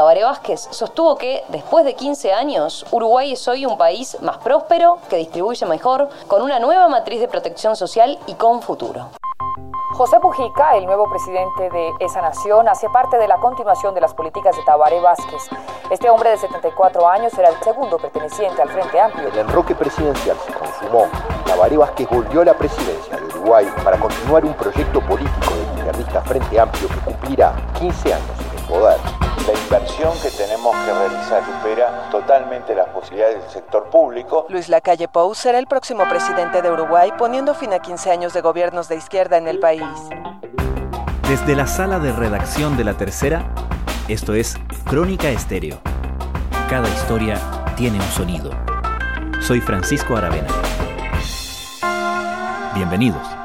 Tabaré Vázquez, sostuvo que después de 15 años, Uruguay es hoy un país más próspero, que distribuye mejor, con una nueva matriz de protección social y con futuro. José Mujica, el nuevo presidente de esa nación, hace parte de la continuación de las políticas de Tabaré Vázquez. Este hombre de 74 años era el segundo perteneciente al Frente Amplio. El enroque presidencial se consumó. Tabaré Vázquez volvió a la presidencia de Uruguay para continuar un proyecto político del izquierdista Frente Amplio que cumplirá 15 años poder. La inversión que tenemos que realizar supera totalmente las posibilidades del sector público. Luis Lacalle Pou será el próximo presidente de Uruguay, poniendo fin a 15 años de gobiernos de izquierda en el país. Desde la sala de redacción de La Tercera, esto es Crónica Estéreo. Cada historia tiene un sonido. Soy Francisco Aravena. Bienvenidos.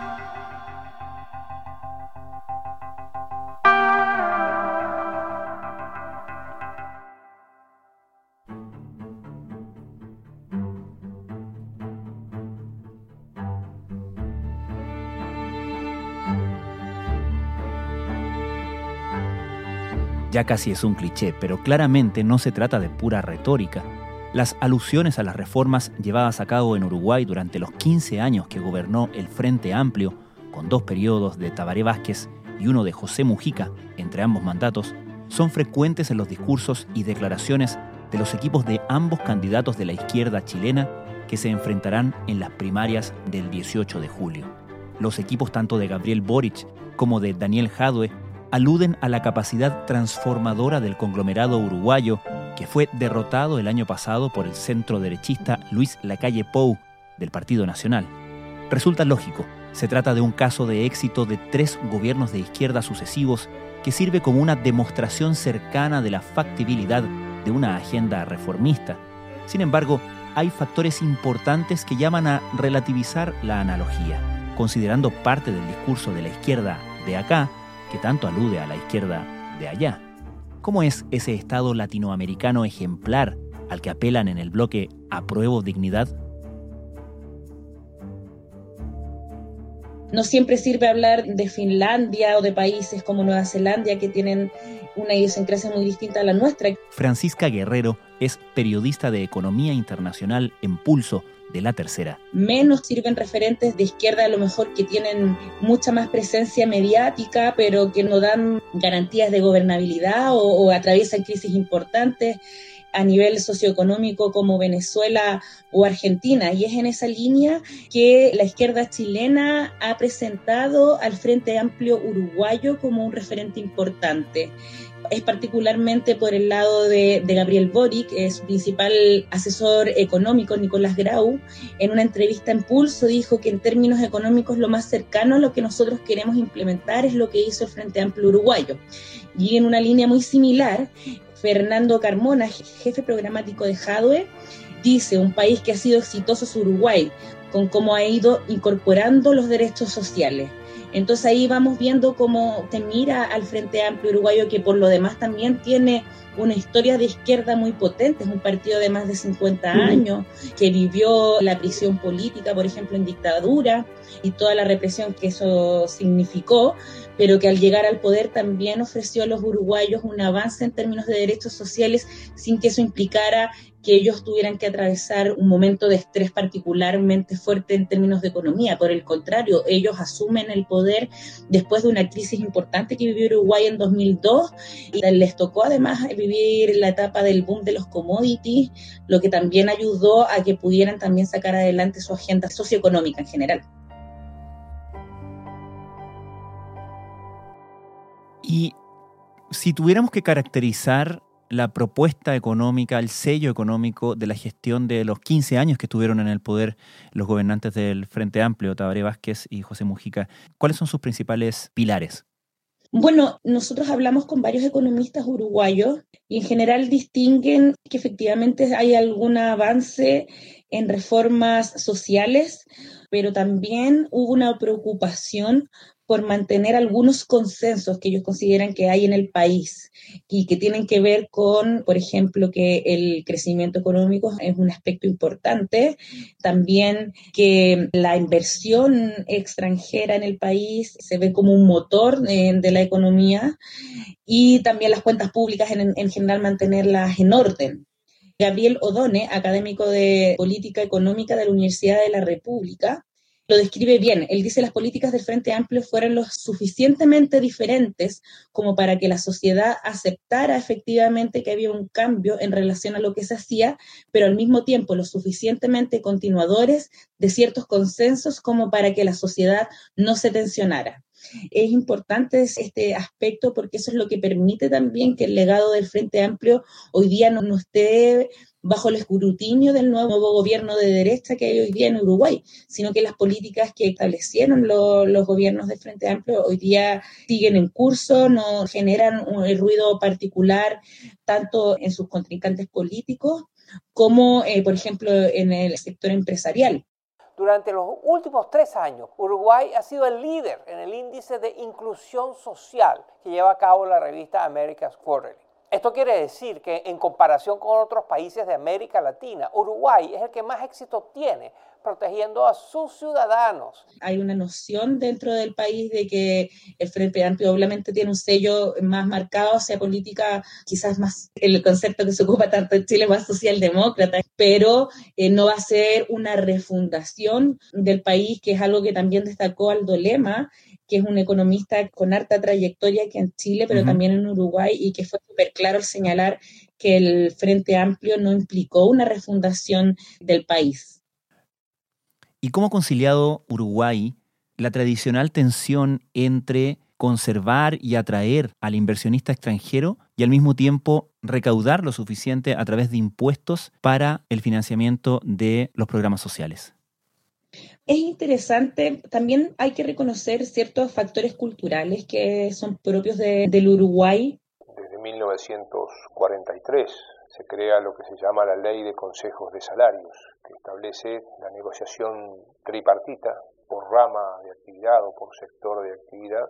Ya casi es un cliché, pero claramente no se trata de pura retórica. Las alusiones a las reformas llevadas a cabo en Uruguay durante los 15 años que gobernó el Frente Amplio, con dos periodos de Tabaré Vázquez y uno de José Mujica entre ambos mandatos, son frecuentes en los discursos y declaraciones de los equipos de ambos candidatos de la izquierda chilena que se enfrentarán en las primarias del 18 de julio. Los equipos tanto de Gabriel Boric como de Daniel Jadwe aluden a la capacidad transformadora del conglomerado uruguayo que fue derrotado el año pasado por el centro derechista Luis Lacalle Pou del Partido Nacional. Resulta lógico, se trata de un caso de éxito de tres gobiernos de izquierda sucesivos que sirve como una demostración cercana de la factibilidad de una agenda reformista. Sin embargo, hay factores importantes que llaman a relativizar la analogía, considerando parte del discurso de la izquierda de acá que tanto alude a la izquierda de allá. ¿Cómo es ese Estado latinoamericano ejemplar al que apelan en el bloque Apruebo Dignidad? No siempre sirve hablar de Finlandia o de países como Nueva Zelanda que tienen una idiosincrasia muy distinta a la nuestra. Francisca Guerrero es periodista de Economía Internacional en Pulso la tercera. Menos sirven referentes de izquierda a lo mejor que tienen mucha más presencia mediática, pero que no dan garantías de gobernabilidad o, o atraviesan crisis importantes a nivel socioeconómico como Venezuela o Argentina. Y es en esa línea que la izquierda chilena ha presentado al Frente Amplio Uruguayo como un referente importante es particularmente por el lado de, Gabriel Boric, su principal asesor económico, Nicolás Grau, en una entrevista en Pulso dijo que en términos económicos lo más cercano a lo que nosotros queremos implementar es lo que hizo el Frente Amplio Uruguayo. Y en una línea muy similar, Fernando Carmona, jefe programático de Jadwe, dice, un país que ha sido exitoso es Uruguay, con cómo ha ido incorporando los derechos sociales. Entonces ahí vamos viendo cómo te mira al Frente Amplio Uruguayo, que por lo demás también tiene una historia de izquierda muy potente, es un partido de más de 50 años, que vivió la prisión política, por ejemplo, en dictadura y toda la represión que eso significó, pero que al llegar al poder también ofreció a los uruguayos un avance en términos de derechos sociales sin que eso implicara que ellos tuvieran que atravesar un momento de estrés particularmente fuerte en términos de economía. Por el contrario, ellos asumen el poder después de una crisis importante que vivió Uruguay en 2002 y les tocó además vivir la etapa del boom de los commodities, lo que también ayudó a que pudieran también sacar adelante su agenda socioeconómica en general. Y si tuviéramos que caracterizar la propuesta económica, el sello económico de la gestión de los 15 años que estuvieron en el poder los gobernantes del Frente Amplio, Tabaré Vázquez y José Mujica. ¿Cuáles son sus principales pilares? Bueno, nosotros hablamos con varios economistas uruguayos y en general distinguen que efectivamente hay algún avance en reformas sociales, pero también hubo una preocupación por mantener algunos consensos que ellos consideran que hay en el país y que tienen que ver con, por ejemplo, que el crecimiento económico es un aspecto importante, también que la inversión extranjera en el país se ve como un motor de, la economía y también las cuentas públicas en, en general mantenerlas en orden. Gabriel Odone, académico de Política Económica de la Universidad de la República, lo describe bien. Él dice las políticas del Frente Amplio fueron lo suficientemente diferentes como para que la sociedad aceptara efectivamente que había un cambio en relación a lo que se hacía, pero al mismo tiempo lo suficientemente continuadores de ciertos consensos como para que la sociedad no se tensionara. Es importante este aspecto porque eso es lo que permite también que el legado del Frente Amplio hoy día no, esté bajo el escrutinio del nuevo gobierno de derecha que hay hoy día en Uruguay, sino que las políticas que establecieron los gobiernos de Frente Amplio hoy día siguen en curso, no generan un ruido particular tanto en sus contrincantes políticos como, eh, por ejemplo, en el sector empresarial. Durante los últimos tres años, Uruguay ha sido el líder en el índice de inclusión social que lleva a cabo la revista America's Quarterly. Esto quiere decir que en comparación con otros países de América Latina, Uruguay es el que más éxito tiene protegiendo a sus ciudadanos. Hay una noción dentro del país de que el Frente Amplio obviamente tiene un sello más marcado hacia política, quizás más el concepto que se ocupa tanto en Chile, más socialdemócrata, pero eh, no va a ser una refundación del país, que es algo que también destacó Aldo Lema, que es un economista con harta trayectoria aquí en Chile, pero también en Uruguay, y que fue súper claro al señalar que el Frente Amplio no implicó una refundación del país. ¿Y cómo ha conciliado Uruguay la tradicional tensión entre conservar y atraer al inversionista extranjero y al mismo tiempo recaudar lo suficiente a través de impuestos para el financiamiento de los programas sociales? Es interesante, también hay que reconocer ciertos factores culturales que son propios del Uruguay. Desde 1943 se crea lo que se llama la Ley de Consejos de Salarios, que establece la negociación tripartita por rama de actividad o por sector de actividad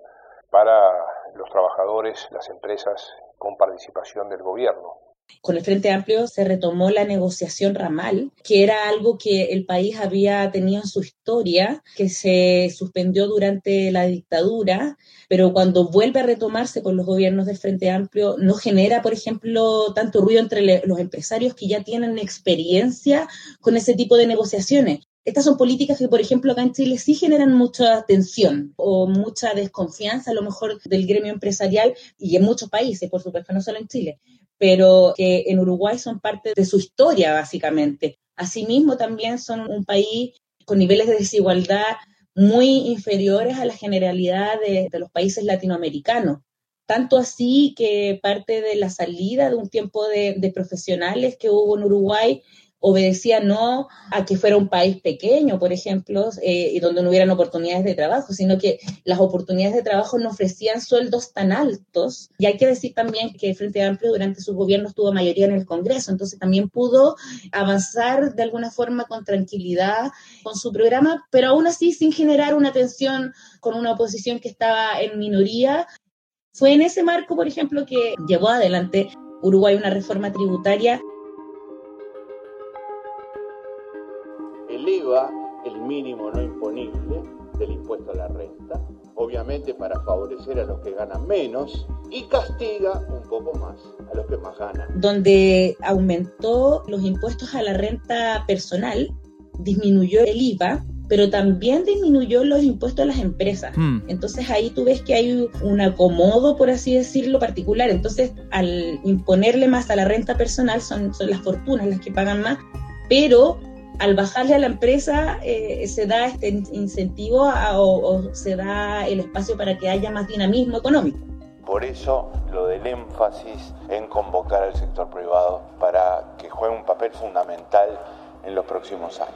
para los trabajadores, las empresas con participación del gobierno. Con el Frente Amplio se retomó la negociación ramal, que era algo que el país había tenido en su historia, que se suspendió durante la dictadura, pero cuando vuelve a retomarse con los gobiernos del Frente Amplio, no genera, por ejemplo, tanto ruido entre los empresarios que ya tienen experiencia con ese tipo de negociaciones. Estas son políticas que, por ejemplo, acá en Chile sí generan mucha tensión o mucha desconfianza, a lo mejor, del gremio empresarial y en muchos países, por supuesto, no solo en Chile pero que en Uruguay son parte de su historia, básicamente. Asimismo, también son un país con niveles de desigualdad muy inferiores a la generalidad de, los países latinoamericanos. Tanto así que parte de la salida de un tiempo de, de profesionales que hubo en Uruguay obedecía no a que fuera un país pequeño, por ejemplo, eh, y donde no hubieran oportunidades de trabajo, sino que las oportunidades de trabajo no ofrecían sueldos tan altos. Y hay que decir también que el Frente Amplio durante sus gobiernos tuvo mayoría en el Congreso, entonces también pudo avanzar de alguna forma con tranquilidad con su programa, pero aún así sin generar una tensión con una oposición que estaba en minoría. Fue en ese marco, por ejemplo, que llevó adelante Uruguay una reforma tributaria mínimo no imponible del impuesto a la renta, obviamente para favorecer a los que ganan menos, y castiga un poco más a los que más ganan. Donde aumentó los impuestos a la renta personal, disminuyó el IVA, pero también disminuyó los impuestos a las empresas. Hmm. Entonces ahí tú ves que hay un acomodo, por así decirlo, particular. Entonces al imponerle más a la renta personal son, son las fortunas las que pagan más, pero al bajarle a la empresa eh, se da este incentivo o, se da el espacio para que haya más dinamismo económico. Por eso lo del énfasis en convocar al sector privado para que juegue un papel fundamental en los próximos años.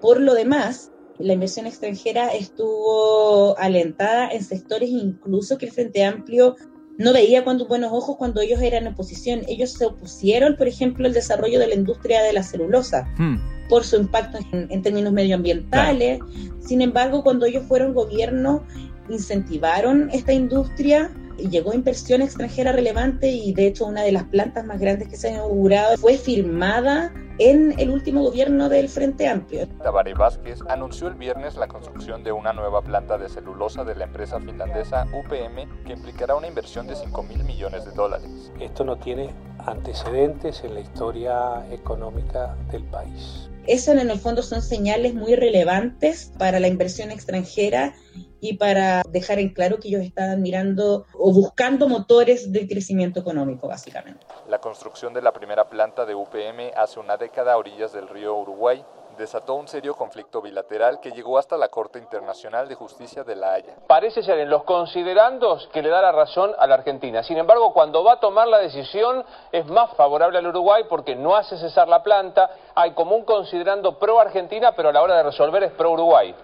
Por lo demás, la inversión extranjera estuvo alentada en sectores incluso que el Frente Amplio no veía con buenos ojos cuando ellos eran oposición. Ellos se opusieron, por ejemplo, al desarrollo de la industria de la celulosa. Hmm. por su impacto en, términos medioambientales. Sin embargo, cuando ellos fueron gobierno, incentivaron esta industria llegó inversión extranjera relevante y de hecho una de las plantas más grandes que se han inaugurado fue firmada en el último gobierno del Frente Amplio. Tabaré Vázquez anunció el viernes la construcción de una nueva planta de celulosa de la empresa finlandesa UPM que implicará una inversión de 5 mil millones de dólares. Esto no tiene antecedentes en la historia económica del país. Eso en el fondo son señales muy relevantes para la inversión extranjera y para dejar en claro que ellos estaban mirando o buscando motores de crecimiento económico, básicamente. La construcción de la primera planta de UPM hace una década a orillas del río Uruguay desató un serio conflicto bilateral que llegó hasta la Corte Internacional de Justicia de La Haya. Parece ser en los considerandos que le da la razón a la Argentina. Sin embargo, cuando va a tomar la decisión es más favorable al Uruguay porque no hace cesar la planta. Hay como un considerando pro Argentina, pero a la hora de resolver es pro Uruguay.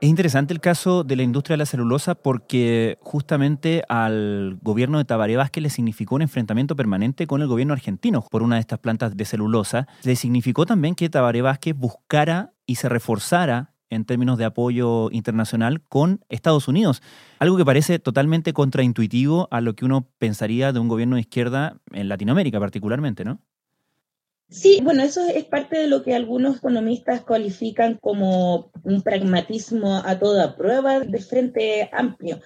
Es interesante el caso de la industria de la celulosa porque justamente al gobierno de Tabaré Vázquez le significó un enfrentamiento permanente con el gobierno argentino por una de estas plantas de celulosa. Le significó también que Tabaré Vázquez buscara y se reforzara en términos de apoyo internacional con Estados Unidos. Algo que parece totalmente contraintuitivo a lo que uno pensaría de un gobierno de izquierda en Latinoamérica particularmente, ¿no? Sí, bueno, eso es parte de lo que algunos economistas cualifican como un pragmatismo a toda prueba de frente amplio.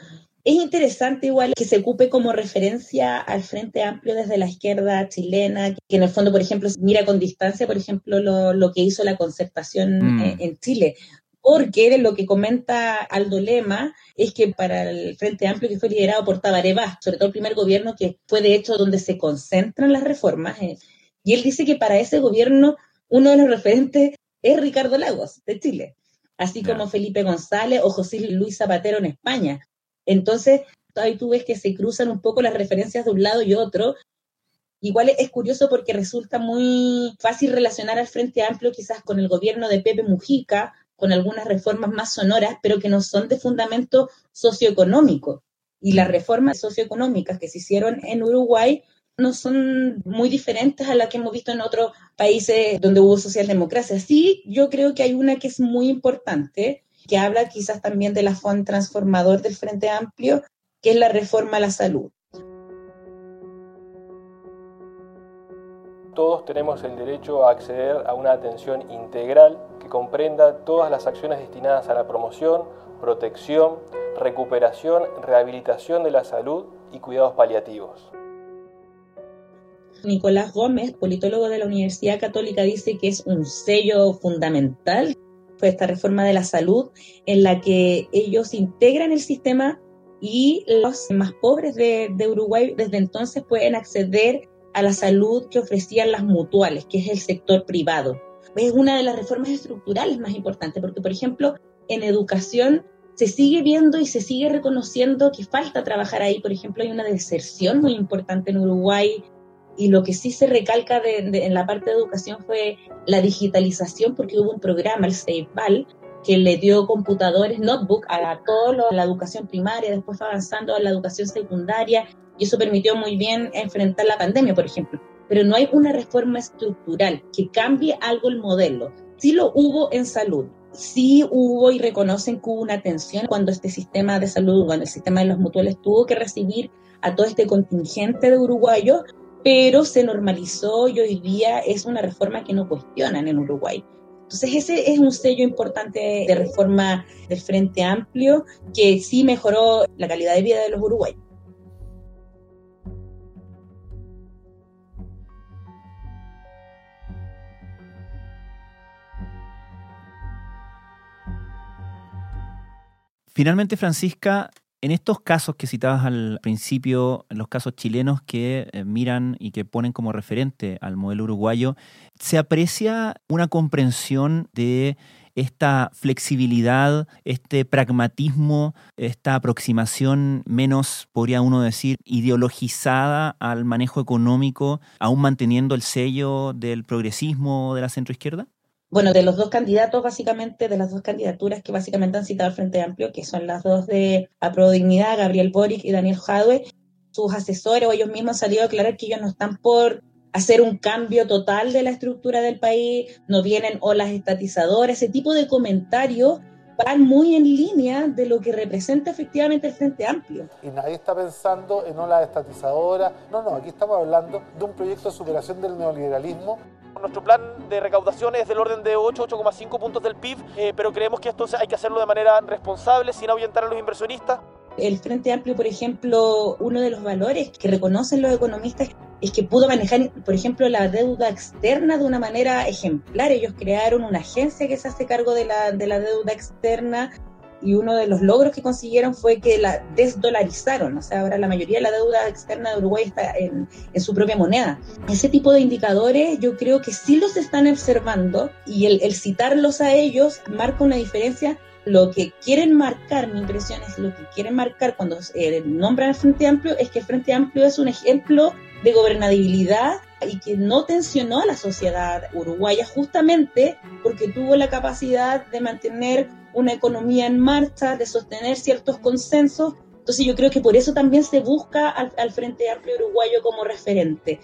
Es interesante igual que se ocupe como referencia al Frente Amplio desde la izquierda chilena, que en el fondo, por ejemplo, mira con distancia, por ejemplo, lo, que hizo la concertación mm. en, Chile. Porque lo que comenta Aldo Lema es que para el Frente Amplio que fue liderado por Tabaré sobre todo el primer gobierno que fue de hecho donde se concentran las reformas, eh, y él dice que para ese gobierno uno de los referentes es Ricardo Lagos, de Chile, así como Felipe González o José Luis Zapatero en España. Entonces, ahí tú ves que se cruzan un poco las referencias de un lado y otro. Igual es curioso porque resulta muy fácil relacionar al Frente Amplio quizás con el gobierno de Pepe Mujica, con algunas reformas más sonoras, pero que no son de fundamento socioeconómico. Y las reformas socioeconómicas que se hicieron en Uruguay no son muy diferentes a las que hemos visto en otros países donde hubo socialdemocracia. Sí, yo creo que hay una que es muy importante, que habla quizás también de la fondo transformador del Frente Amplio, que es la reforma a la salud. Todos tenemos el derecho a acceder a una atención integral que comprenda todas las acciones destinadas a la promoción, protección, recuperación, rehabilitación de la salud y cuidados paliativos. Nicolás Gómez, politólogo de la Universidad Católica, dice que es un sello fundamental fue esta reforma de la salud en la que ellos integran el sistema y los más pobres de, de, Uruguay desde entonces pueden acceder a la salud que ofrecían las mutuales, que es el sector privado. Es una de las reformas estructurales más importantes, porque por ejemplo, en educación se sigue viendo y se sigue reconociendo que falta trabajar ahí. Por ejemplo, hay una deserción muy importante en Uruguay y lo que sí se recalca en la parte de educación fue la digitalización, porque hubo un programa, el SAFEBAL, que le dio computadores, notebook a toda la educación primaria, después fue avanzando a la educación secundaria, y eso permitió muy bien enfrentar la pandemia, por ejemplo. Pero no hay una reforma estructural que cambie algo el modelo. Sí lo hubo en salud, sí hubo y reconocen que hubo una atención cuando este sistema de salud, cuando el sistema de los mutuales tuvo que recibir a todo este contingente de uruguayos, pero se normalizó y hoy día es una reforma que no cuestionan en Uruguay. Entonces ese es un sello importante de reforma del Frente Amplio que sí mejoró la calidad de vida de los uruguayos. Finalmente, Francisca, en estos casos que citabas al principio, los casos chilenos que eh, miran y que ponen como referente al modelo uruguayo, ¿se aprecia una comprensión de esta flexibilidad, este pragmatismo, esta aproximación menos, podría uno decir, ideologizada al manejo económico, aún manteniendo el sello del progresismo de la centroizquierda? Bueno, de los dos candidatos, básicamente, de las dos candidaturas que básicamente han citado al Frente Amplio, que son las dos de Aprobodignidad, Gabriel Boric y Daniel Jadwe, sus asesores o ellos mismos han salido a aclarar que ellos no están por hacer un cambio total de la estructura del país, no vienen olas estatizadoras, ese tipo de comentarios van muy en línea de lo que representa efectivamente el Frente Amplio. Y nadie está pensando en olas estatizadoras, no, no, aquí estamos hablando de un proyecto de superación del neoliberalismo nuestro plan de recaudación es del orden de 8, 8,5 puntos del PIB, eh, pero creemos que esto hay que hacerlo de manera responsable, sin ahuyentar a los inversionistas. El Frente Amplio, por ejemplo, uno de los valores que reconocen los economistas es que pudo manejar, por ejemplo, la deuda externa de una manera ejemplar. Ellos crearon una agencia que se hace cargo de la, de la deuda externa y uno de los logros que consiguieron fue que la desdolarizaron, o sea, ahora la mayoría de la deuda externa de Uruguay está en, en, su propia moneda. Ese tipo de indicadores yo creo que sí los están observando y el, citarlos a ellos marca una diferencia lo que quieren marcar, mi impresión es lo que quieren marcar cuando eh, nombran el Frente Amplio, es que el Frente Amplio es un ejemplo de gobernabilidad y que no tensionó a la sociedad uruguaya justamente porque tuvo la capacidad de mantener una economía en marcha, de sostener ciertos consensos. Entonces yo creo que por eso también se busca al, al Frente Amplio Uruguayo como referente.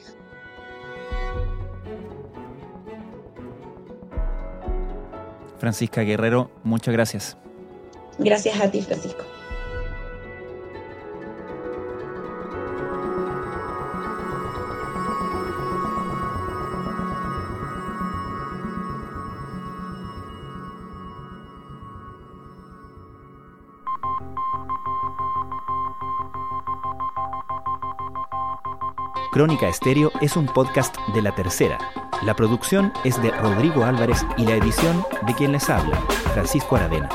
Francisca Guerrero, muchas gracias. Gracias a ti, Francisco. Crónica Estéreo es un podcast de la tercera la producción es de Rodrigo Álvarez y la edición de quien les habla, Francisco Aravena.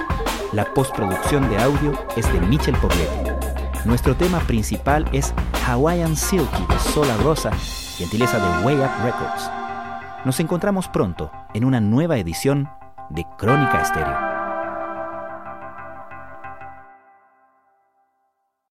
La postproducción de audio es de Michel Poblete. Nuestro tema principal es Hawaiian Silky de Sola Rosa, gentileza de Way Up Records. Nos encontramos pronto en una nueva edición de Crónica Estéreo.